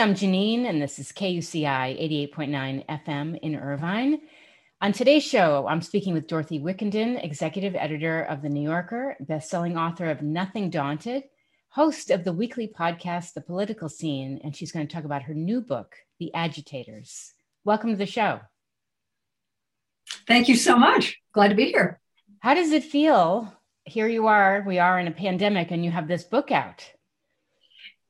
I'm Janine, and this is KUCI 88.9 FM in Irvine. On today's show, I'm speaking with Dorothy Wickenden, executive editor of The New Yorker, bestselling author of Nothing Daunted, host of the weekly podcast, The Political Scene, and she's going to talk about her new book, The Agitators. Welcome to the show. Thank you so much. Glad to be here. How does it feel? Here you are, we are in a pandemic, and you have this book out.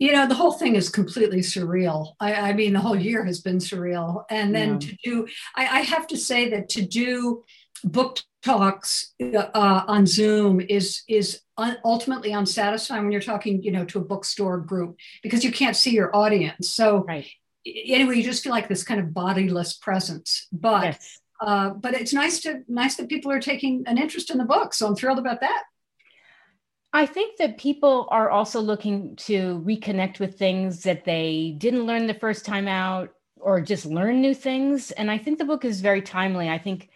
You know, the whole thing is completely surreal. I, I mean, the whole year has been surreal. And then yeah. to do, I, I, have to say that to do book talks uh, on Zoom is is un- ultimately unsatisfying when you're talking, you know, to a bookstore group because you can't see your audience. So right. anyway, you just feel like this kind of bodiless presence. But yes. uh, but it's nice to nice that people are taking an interest in the book. So I'm thrilled about that. I think that people are also looking to reconnect with things that they didn't learn the first time out or just learn new things. And I think the book is very timely. I think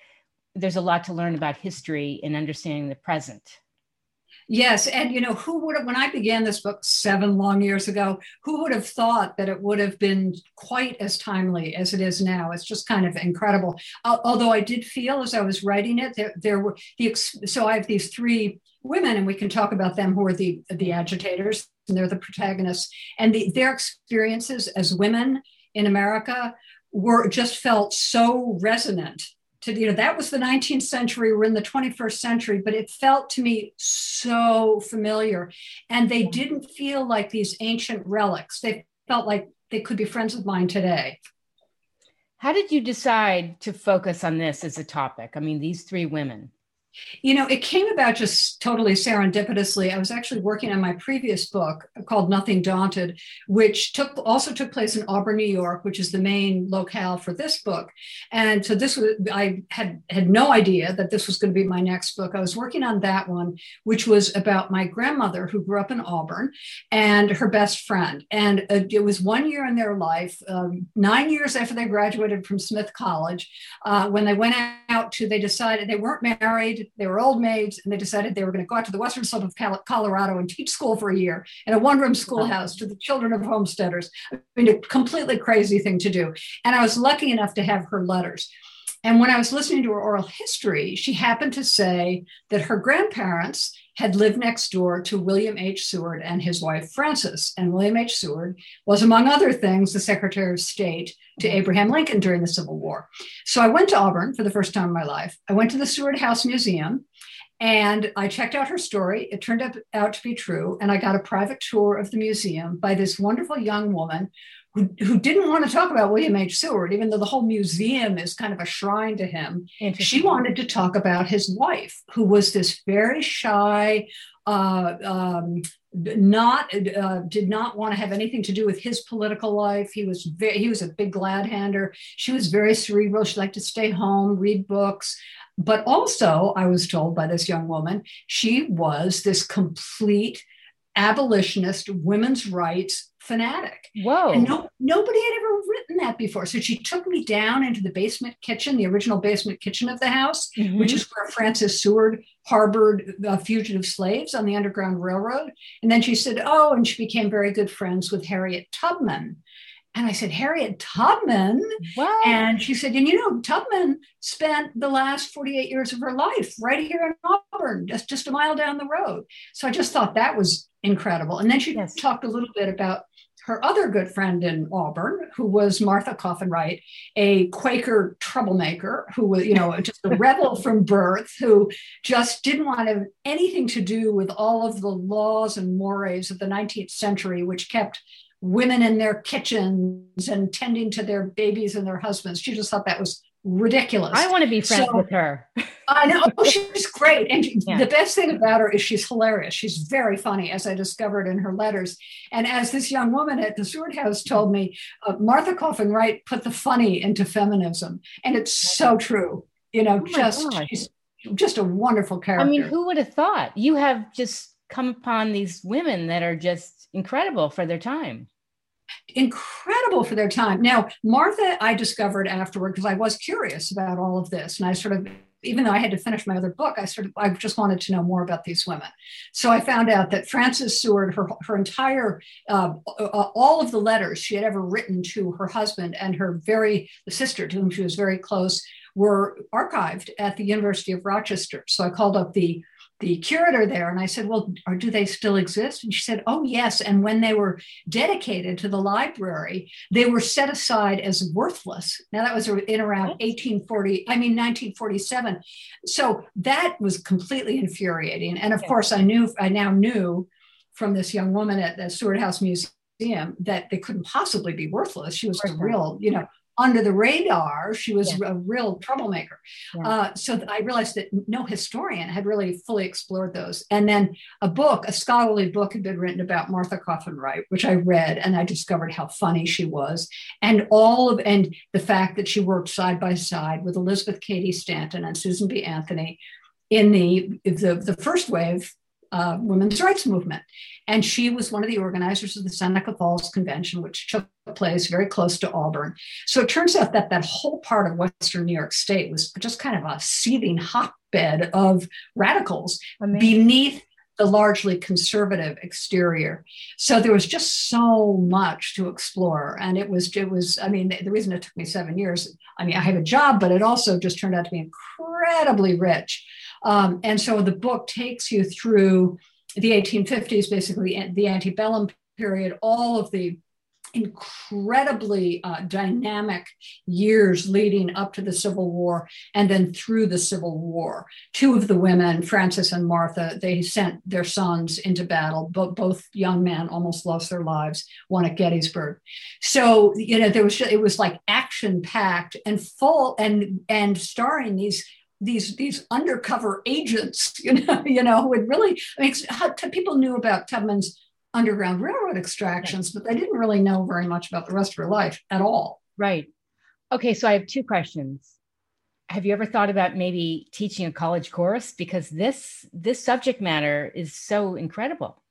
there's a lot to learn about history and understanding the present. Yes, and you know who would have when I began this book seven long years ago, who would have thought that it would have been quite as timely as it is now? It's just kind of incredible. Although I did feel as I was writing it, there, there were the so I have these three women, and we can talk about them who are the the agitators, and they're the protagonists, and the, their experiences as women in America were just felt so resonant to you know that was the 19th century we're in the 21st century but it felt to me so familiar. And they didn't feel like these ancient relics. They felt like they could be friends of mine today. How did you decide to focus on this as a topic? I mean these three women you know, it came about just totally serendipitously. I was actually working on my previous book called Nothing Daunted, which took also took place in Auburn, New York, which is the main locale for this book. And so this was I had had no idea that this was going to be my next book. I was working on that one, which was about my grandmother who grew up in Auburn and her best friend. And uh, it was one year in their life, um, nine years after they graduated from Smith College, uh, when they went out to they decided they weren't married they were old maids, and they decided they were going to go out to the western slope of Colorado and teach school for a year in a one room schoolhouse to the children of homesteaders. I mean, a completely crazy thing to do. And I was lucky enough to have her letters. And when I was listening to her oral history, she happened to say that her grandparents had lived next door to William H. Seward and his wife Frances. And William H. Seward was, among other things, the Secretary of State to mm-hmm. Abraham Lincoln during the Civil War. So I went to Auburn for the first time in my life. I went to the Seward House Museum and I checked out her story. It turned out to be true. And I got a private tour of the museum by this wonderful young woman who, who didn't want to talk about William H. Seward, even though the whole museum is kind of a shrine to him. She wanted to talk about his wife, who was this very shy, uh, um, not uh, did not want to have anything to do with his political life. He was very, he was a big glad hander. She was very cerebral. She liked to stay home, read books. But also, I was told by this young woman, she was this complete abolitionist women's rights fanatic. Whoa. And no, nobody had ever that before. So she took me down into the basement kitchen, the original basement kitchen of the house, mm-hmm. which is where Frances Seward harbored uh, fugitive slaves on the Underground Railroad. And then she said, Oh, and she became very good friends with Harriet Tubman. And I said, Harriet Tubman. Wow. And she said, and you know, Tubman spent the last 48 years of her life right here in Auburn, just, just a mile down the road. So I just thought that was incredible. And then she yes. talked a little bit about her other good friend in Auburn, who was Martha Coffin Wright, a Quaker troublemaker who was, you know, just a rebel from birth, who just didn't want to have anything to do with all of the laws and mores of the 19th century, which kept women in their kitchens and tending to their babies and their husbands. She just thought that was ridiculous. I want to be friends so, with her. I know oh, she's great, and yeah. the best thing about her is she's hilarious. She's very funny, as I discovered in her letters. And as this young woman at the Seward House told me, uh, Martha Coffin Wright put the funny into feminism, and it's so true. You know, oh just she's just a wonderful character. I mean, who would have thought? You have just come upon these women that are just incredible for their time incredible for their time. Now, Martha, I discovered afterward because I was curious about all of this, and I sort of even though I had to finish my other book, I sort of I just wanted to know more about these women. So I found out that Frances Seward, her her entire uh, all of the letters she had ever written to her husband and her very the sister to whom she was very close were archived at the University of Rochester. So I called up the the curator there and I said, Well, or do they still exist? And she said, Oh, yes. And when they were dedicated to the library, they were set aside as worthless. Now, that was in around 1840, I mean, 1947. So that was completely infuriating. And of course, I knew, I now knew from this young woman at the Seward House Museum that they couldn't possibly be worthless. She was a real, you know, under the radar. She was yeah. a real troublemaker. Yeah. Uh, so I realized that no historian had really fully explored those. And then a book, a scholarly book, had been written about Martha Coffin Wright, which I read, and I discovered how funny she was, and all of and the fact that she worked side by side with Elizabeth Cady Stanton and Susan B. Anthony in the the, the first wave uh, women's rights movement. And she was one of the organizers of the Seneca Falls Convention, which took place very close to Auburn. So it turns out that that whole part of Western New York State was just kind of a seething hotbed of radicals Amazing. beneath the largely conservative exterior. So there was just so much to explore. And it was, it was, I mean, the reason it took me seven years, I mean, I have a job, but it also just turned out to be incredibly rich um, and so the book takes you through the 1850s, basically the antebellum period, all of the incredibly uh, dynamic years leading up to the Civil War and then through the Civil War. Two of the women, Frances and Martha, they sent their sons into battle. But both young men almost lost their lives. One at Gettysburg. So you know there was it was like action packed and full and and starring these these these undercover agents, you know, you know, would really I mean, how, people knew about Tubman's underground railroad extractions, but they didn't really know very much about the rest of her life at all. Right. Okay, so I have two questions. Have you ever thought about maybe teaching a college course because this this subject matter is so incredible?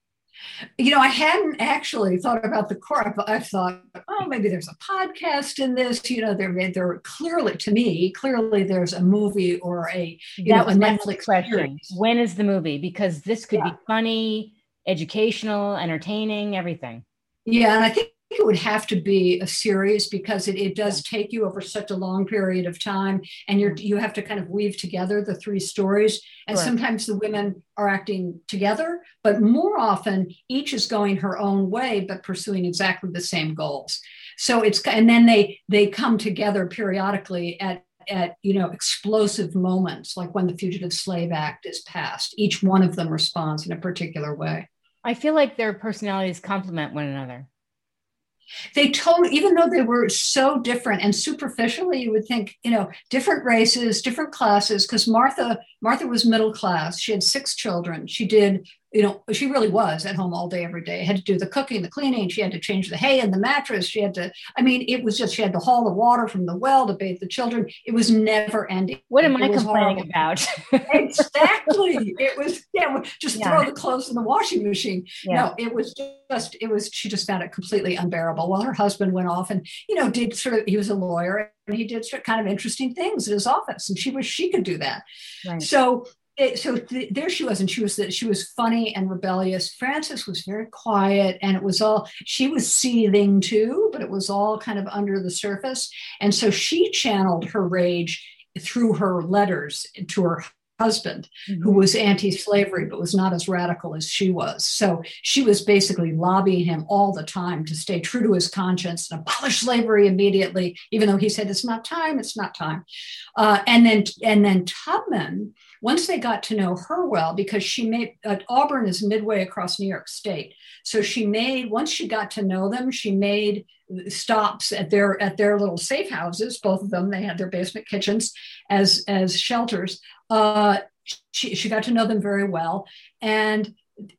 You know, I hadn't actually thought about the core. I thought, oh, maybe there's a podcast in this. You know, there, there clearly, to me, clearly there's a movie or a you that know, a Netflix question. Series. When is the movie? Because this could yeah. be funny, educational, entertaining, everything. Yeah, and I think it would have to be a series because it, it does take you over such a long period of time and you're mm-hmm. you have to kind of weave together the three stories. And sure. sometimes the women are acting together but more often each is going her own way but pursuing exactly the same goals. So it's and then they they come together periodically at at you know explosive moments like when the fugitive slave act is passed. Each one of them responds in a particular way. I feel like their personalities complement one another they told even though they were so different and superficially you would think you know different races different classes because martha martha was middle class. She had six children. She did you know, she really was at home all day, every day. Had to do the cooking, the cleaning. She had to change the hay and the mattress. She had to, I mean, it was just, she had to haul the water from the well to bathe the children. It was never ending. What am it I complaining horrible. about? exactly. It was, yeah, just yeah. throw the clothes in the washing machine. Yeah. No, it was just, it was, she just found it completely unbearable. While her husband went off and, you know, did sort of, he was a lawyer and he did sort of kind of interesting things in his office. And she was, she could do that. Right. So, it, so th- there she was, and she was that she was funny and rebellious. Frances was very quiet, and it was all she was seething too, but it was all kind of under the surface. And so she channeled her rage through her letters to her husband, mm-hmm. who was anti-slavery but was not as radical as she was. So she was basically lobbying him all the time to stay true to his conscience and abolish slavery immediately, even though he said it's not time, it's not time. Uh, and then and then Tubman once they got to know her well, because she made uh, Auburn is midway across New York State, so she made once she got to know them, she made stops at their at their little safe houses. Both of them, they had their basement kitchens as as shelters. Uh, she she got to know them very well, and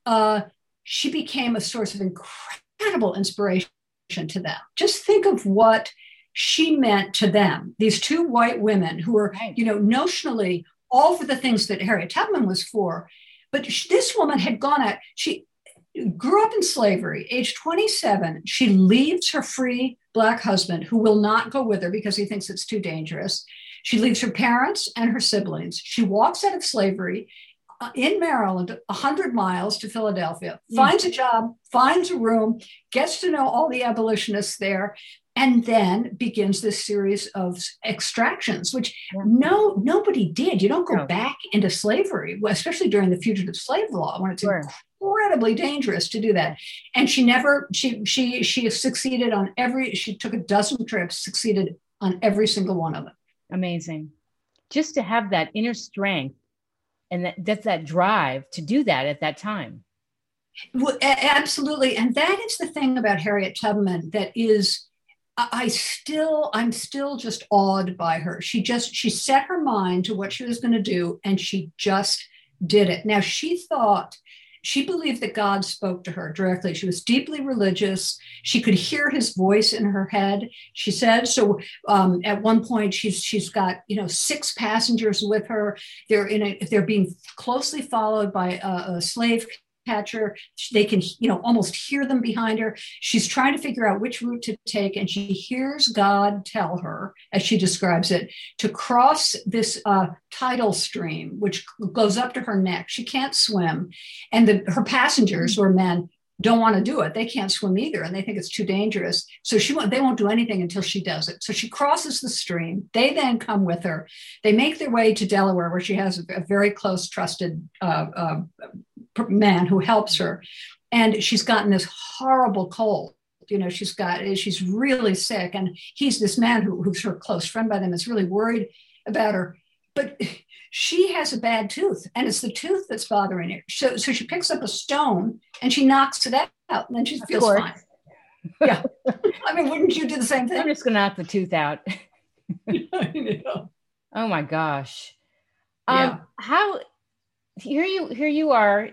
uh, she became a source of incredible inspiration to them. Just think of what she meant to them. These two white women who were, you know, notionally all for the things that Harriet Tubman was for. But this woman had gone out, she grew up in slavery, age 27. She leaves her free Black husband, who will not go with her because he thinks it's too dangerous. She leaves her parents and her siblings. She walks out of slavery uh, in Maryland, 100 miles to Philadelphia, mm. finds a job, finds a room, gets to know all the abolitionists there, and then begins this series of extractions which no nobody did you don't go no. back into slavery especially during the fugitive slave law when it's sure. Incredibly dangerous to do that. And she never she she she succeeded on every she took a dozen trips succeeded on every single one of them. Amazing. Just to have that inner strength and that, that's that drive to do that at that time. Well, absolutely. And that is the thing about harriet tubman that is I still, I'm still just awed by her. She just, she set her mind to what she was going to do and she just did it. Now, she thought, she believed that God spoke to her directly. She was deeply religious. She could hear his voice in her head. She said so. Um, at one point, she's she's got you know six passengers with her. They're in a they're being closely followed by a, a slave catcher. They can, you know, almost hear them behind her. She's trying to figure out which route to take, and she hears God tell her, as she describes it, to cross this uh, tidal stream, which goes up to her neck. She can't swim, and the, her passengers, who are men, don't want to do it. They can't swim either, and they think it's too dangerous. So she won't, they won't do anything until she does it. So she crosses the stream. They then come with her. They make their way to Delaware, where she has a, a very close, trusted uh, uh, man who helps her. And she's gotten this horrible cold. You know, she's got, she's really sick. And he's this man who, who's her close friend by them is really worried about her. But she has a bad tooth and it's the tooth that's bothering her. So, so she picks up a stone and she knocks it out and then she feels fine. Yeah. I mean, wouldn't you do the same thing? I'm just going to knock the tooth out. Oh my gosh. Um, yeah. How here you here you are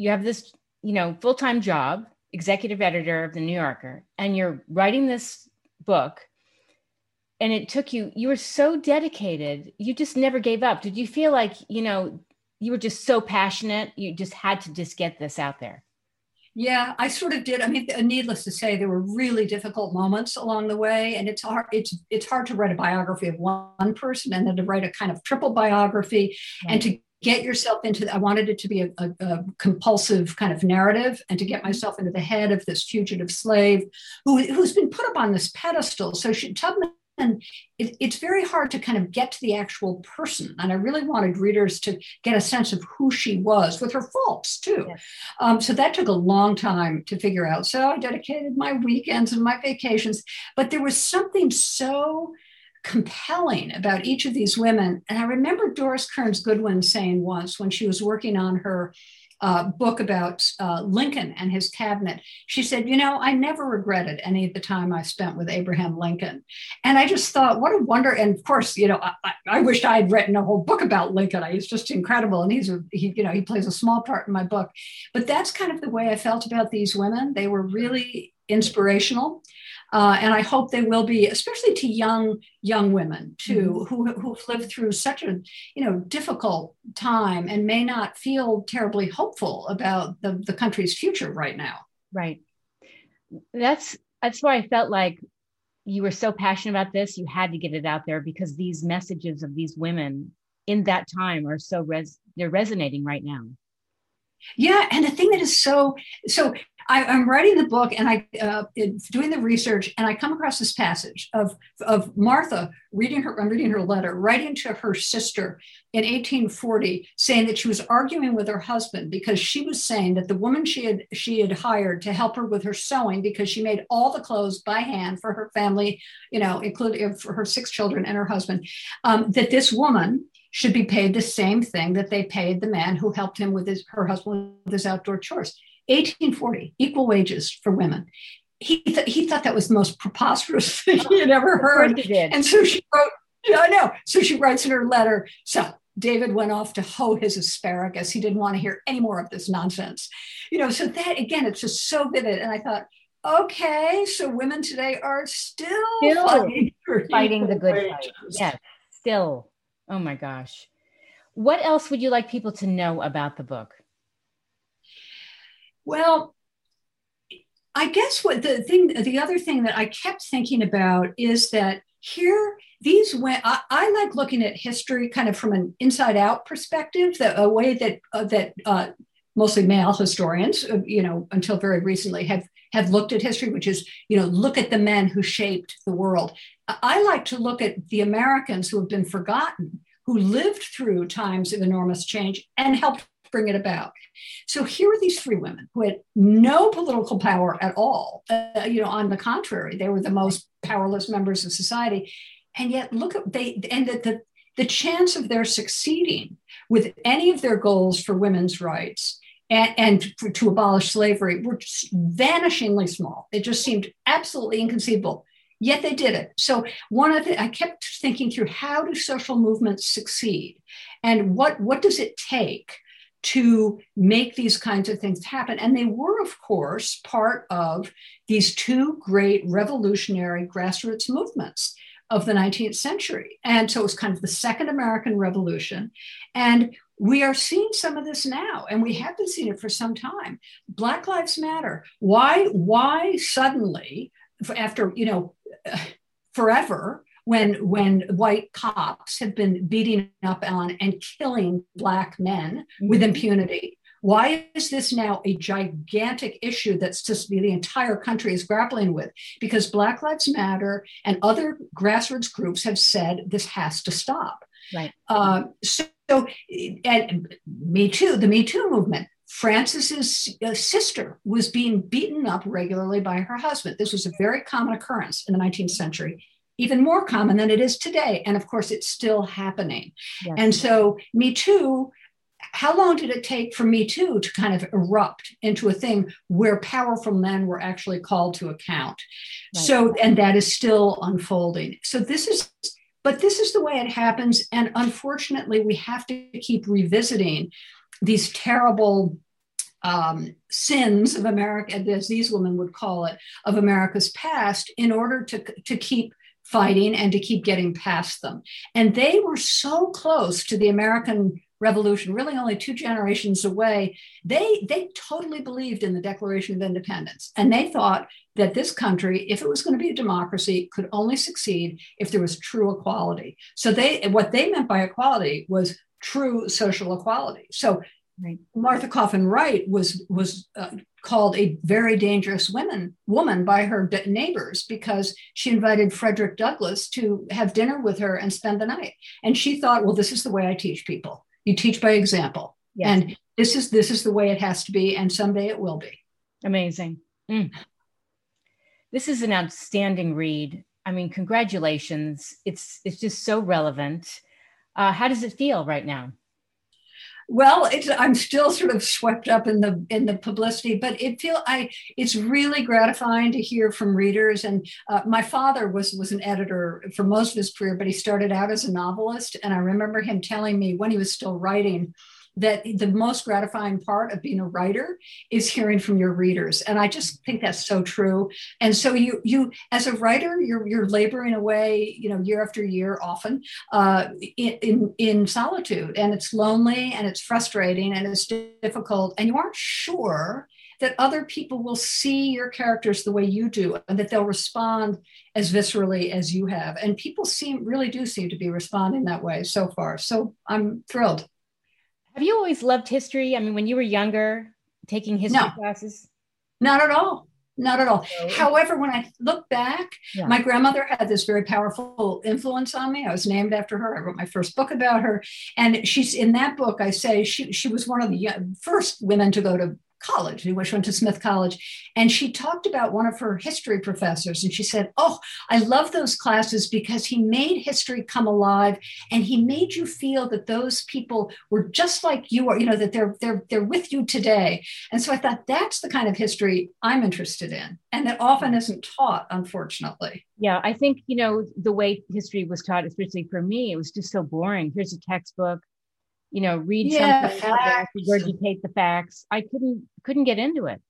you have this, you know, full time job, executive editor of the New Yorker, and you're writing this book. And it took you, you were so dedicated, you just never gave up. Did you feel like, you know, you were just so passionate, you just had to just get this out there? Yeah, I sort of did. I mean, needless to say, there were really difficult moments along the way, and it's hard. It's it's hard to write a biography of one person and then to write a kind of triple biography right. and to get yourself into i wanted it to be a, a, a, compulsive kind of narrative and to get myself into the head of this fugitive slave who, who's been put up on this pedestal. So she, tubman it, it's very hard to kind of get to the actual person. And i really wanted readers to get a sense of who she was with her faults too. Um, so that took a long time to figure out. So i dedicated my weekends and my vacations but there was something so compelling about each of these women. And I remember Doris Kearns Goodwin saying once when she was working on her uh, book about uh, Lincoln and his cabinet, she said, You know, I never regretted any of the time I spent with Abraham Lincoln. And I just thought, what a wonder. And of course, you know, I, I wished I had written a whole book about Lincoln. He's just incredible. And he's, a, he, you know, he plays a small part in my book. But that's kind of the way I felt about these women. They were really inspirational. Uh, and I hope they will be, especially to young young women too, mm-hmm. who who've lived through such a you know difficult time and may not feel terribly hopeful about the, the country's future right now. Right. That's that's why I felt like you were so passionate about this. You had to get it out there because these messages of these women in that time are so res they're resonating right now. Yeah, and the thing that is so so I, am writing the book and I uh, doing the research, and I come across this passage of of Martha reading her. I'm reading her letter, writing to her sister in 1840, saying that she was arguing with her husband because she was saying that the woman she had she had hired to help her with her sewing because she made all the clothes by hand for her family, you know, including for her six children and her husband, um, that this woman should be paid the same thing that they paid the man who helped him with his her husband with his outdoor chores 1840, equal wages for women. He, th- he thought that was the most preposterous thing he had ever heard. And so she wrote, yeah, I know. So she writes in her letter, so David went off to hoe his asparagus. He didn't want to hear any more of this nonsense. You know, so that again, it's just so vivid. And I thought, okay, so women today are still, still fighting, fighting the good wages. fight. Yes, still. Oh my gosh. What else would you like people to know about the book? Well, I guess what the thing, the other thing that I kept thinking about is that here these went I, I, like looking at history kind of from an inside out perspective that a way that uh, that uh, mostly male historians uh, you know until very recently have have looked at history which is you know look at the men who shaped the world i like to look at the americans who have been forgotten who lived through times of enormous change and helped bring it about. So here are these three women who had no political power at all. Uh, you know, on the contrary, they were the most powerless members of society. And yet, look at they and that the the chance of their succeeding with any of their goals for women's rights and, and for, to abolish slavery were vanishingly small. It just seemed absolutely inconceivable. Yet they did it. So one of the I kept thinking through how do social movements succeed, and what what does it take to make these kinds of things happen. And they were, of course, part of these two great revolutionary grassroots movements of the 19th century. And so it was kind of the Second American Revolution. And we are seeing some of this now, and we have been seeing it for some time. Black Lives Matter. Why, why suddenly, after, you know, forever, when when white cops have been beating up on and killing black men with mm-hmm. impunity why is this now a gigantic issue that's just the entire country is grappling with because black lives matter and other grassroots groups have said this has to stop right uh, so and me too the me too movement Frances's uh, sister was being beaten up regularly by her husband. This was a very common occurrence in the 19th century even more common than it is today. And of course, it's still happening. Yes. And so, Me Too, how long did it take for Me Too to kind of erupt into a thing where powerful men were actually called to account? Right. So, and that is still unfolding. So, this is, but this is the way it happens. And unfortunately, we have to keep revisiting these terrible um, sins of America, as these women would call it, of America's past, in order to, to keep fighting and to keep getting past them. And they were so close to the American Revolution, really only two generations away. They they totally believed in the Declaration of Independence, and they thought that this country, if it was going to be a democracy, could only succeed if there was true equality. So they what they meant by equality was true social equality. So Right. Martha Coffin Wright was was uh, called a very dangerous woman woman by her neighbors because she invited Frederick Douglass to have dinner with her and spend the night. And she thought, well, this is the way I teach people. You teach by example, yes. and this is this is the way it has to be, and someday it will be. Amazing. Mm. This is an outstanding read. I mean, congratulations! It's it's just so relevant. Uh, how does it feel right now? well i'm still sort of swept up in the in the publicity but it feel i it's really gratifying to hear from readers and uh, my father was was an editor for most of his career but he started out as a novelist and i remember him telling me when he was still writing that the most gratifying part of being a writer is hearing from your readers. And i just think that's so true. And so you you as a writer you're you're laboring away you know year after year often uh, in, in in solitude. And it's lonely and it's frustrating and it's difficult. And you aren't sure that other people will see your characters the way you do and that they'll respond as viscerally as you have. And people seem really do seem to be responding that way so far. So i'm thrilled have you always loved history? I mean, when you were younger, taking history no, classes? Not at all. Not at all. However, when I look back, yeah. my grandmother had this very powerful influence on me. I was named after her. I wrote my first book about her. And she's in that book, I say she, she was one of the uh, first women to go to college. She went to Smith College. And she talked about one of her history professors. And she said, Oh, I love those classes because he made history come alive and he made you feel that those people were just like you are, you know, that they're they're they're with you today. And so I thought that's the kind of history I'm interested in. And that often isn't taught, unfortunately. Yeah, I think, you know, the way history was taught, especially for me, it was just so boring. Here's a textbook you know, read yeah, something out regurgitate the facts. I couldn't couldn't get into it.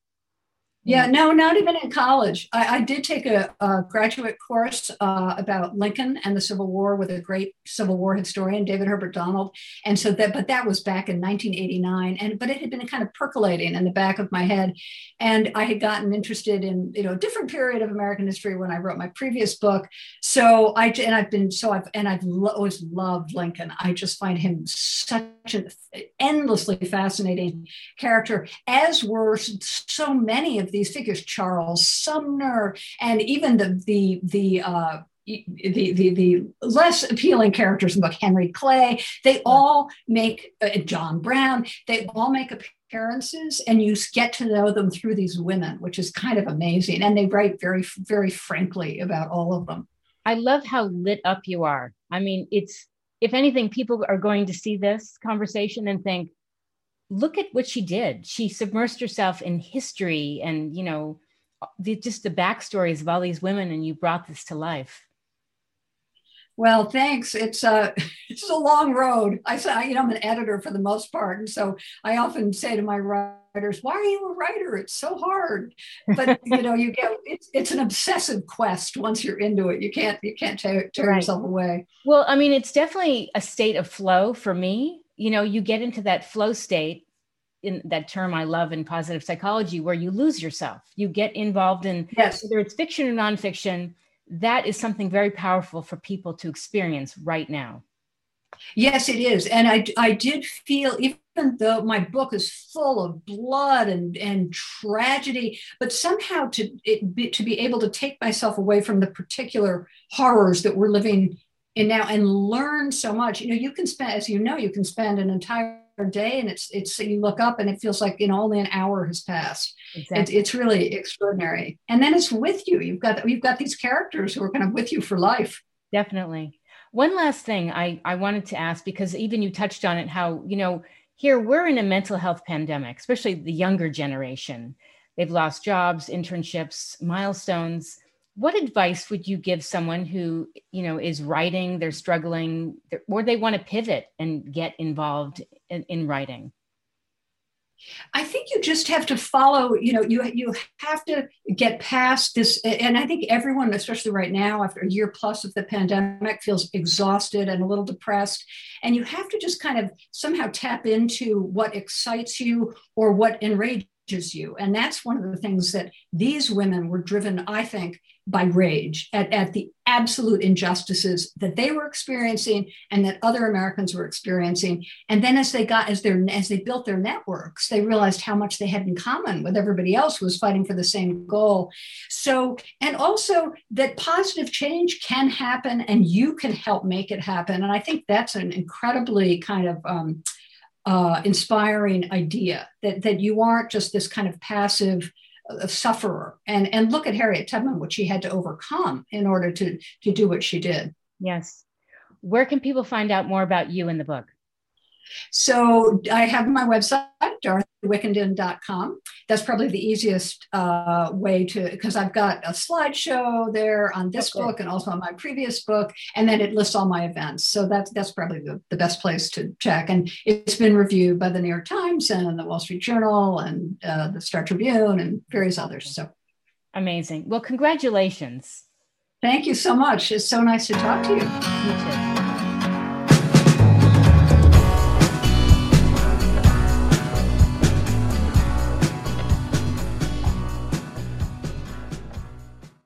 Yeah, no, not even in college. I, I did take a, a graduate course uh, about Lincoln and the Civil War with a great Civil War historian, David Herbert Donald, and so that. But that was back in 1989, and but it had been kind of percolating in the back of my head, and I had gotten interested in you know a different period of American history when I wrote my previous book. So I and I've been so I've and I've lo- always loved Lincoln. I just find him such an endlessly fascinating character, as were so many of these figures, Charles Sumner, and even the the the uh, the, the, the less appealing characters in the book, Henry Clay, they all make, uh, John Brown, they all make appearances and you get to know them through these women, which is kind of amazing. And they write very, very frankly about all of them. I love how lit up you are. I mean, it's, if anything, people are going to see this conversation and think, look at what she did. She submersed herself in history and, you know, the, just the backstories of all these women, and you brought this to life. Well, thanks. It's uh, a it's a long road. I say, you know, I'm an editor for the most part, and so I often say to my writers, "Why are you a writer? It's so hard." But you know, you get it's it's an obsessive quest. Once you're into it, you can't you can't tear, tear right. yourself away. Well, I mean, it's definitely a state of flow for me you know, you get into that flow state in that term I love in positive psychology where you lose yourself. You get involved in yes. whether it's fiction or nonfiction. That is something very powerful for people to experience right now. Yes, it is. And I, I did feel, even though my book is full of blood and, and tragedy, but somehow to, it, be, to be able to take myself away from the particular horrors that we're living and now and learn so much. You know you can spend as you know you can spend an entire day and it's it's you look up and it feels like you know only an hour has passed. Exactly. it's really extraordinary. And then it's with you. You've got you've got these characters who are kind of with you for life. Definitely. One last thing i i wanted to ask because even you touched on it how you know here we're in a mental health pandemic especially the younger generation. They've lost jobs internships milestones what advice would you give someone who you know is writing they're struggling or they want to pivot and get involved in, in, writing? I think you just have to follow you know you you have to get past this and i think everyone especially right now after a year plus of the pandemic feels exhausted and a little depressed. And you have to just kind of somehow tap into what excites you or what enrages you and that's one of the things that these women were driven i think by rage at, at the absolute injustices that they were experiencing and that other Americans were experiencing. And then as they got as their as they built their networks, they realized how much they had in common with everybody else who was fighting for the same goal. So, and also that positive change can happen and you can help make it happen. And I think that's an incredibly kind of um, uh, inspiring idea that, that you aren't just this kind of passive a sufferer. And and look at harriet tubman what she had to overcome in order to to do what she did. Yes. Where can people find out more about you in the book? So I have my website, dorothywickenden.com. That's probably the easiest uh, way to, because I've got a slideshow there on this okay. book and also on my previous book, and then it lists all my events. So that's that's probably the, the best place to check. And it's been reviewed by the New York Times and the Wall Street Journal and uh, the Star Tribune and various others. So amazing. Well, congratulations. Thank you so much. It's so nice to talk to you.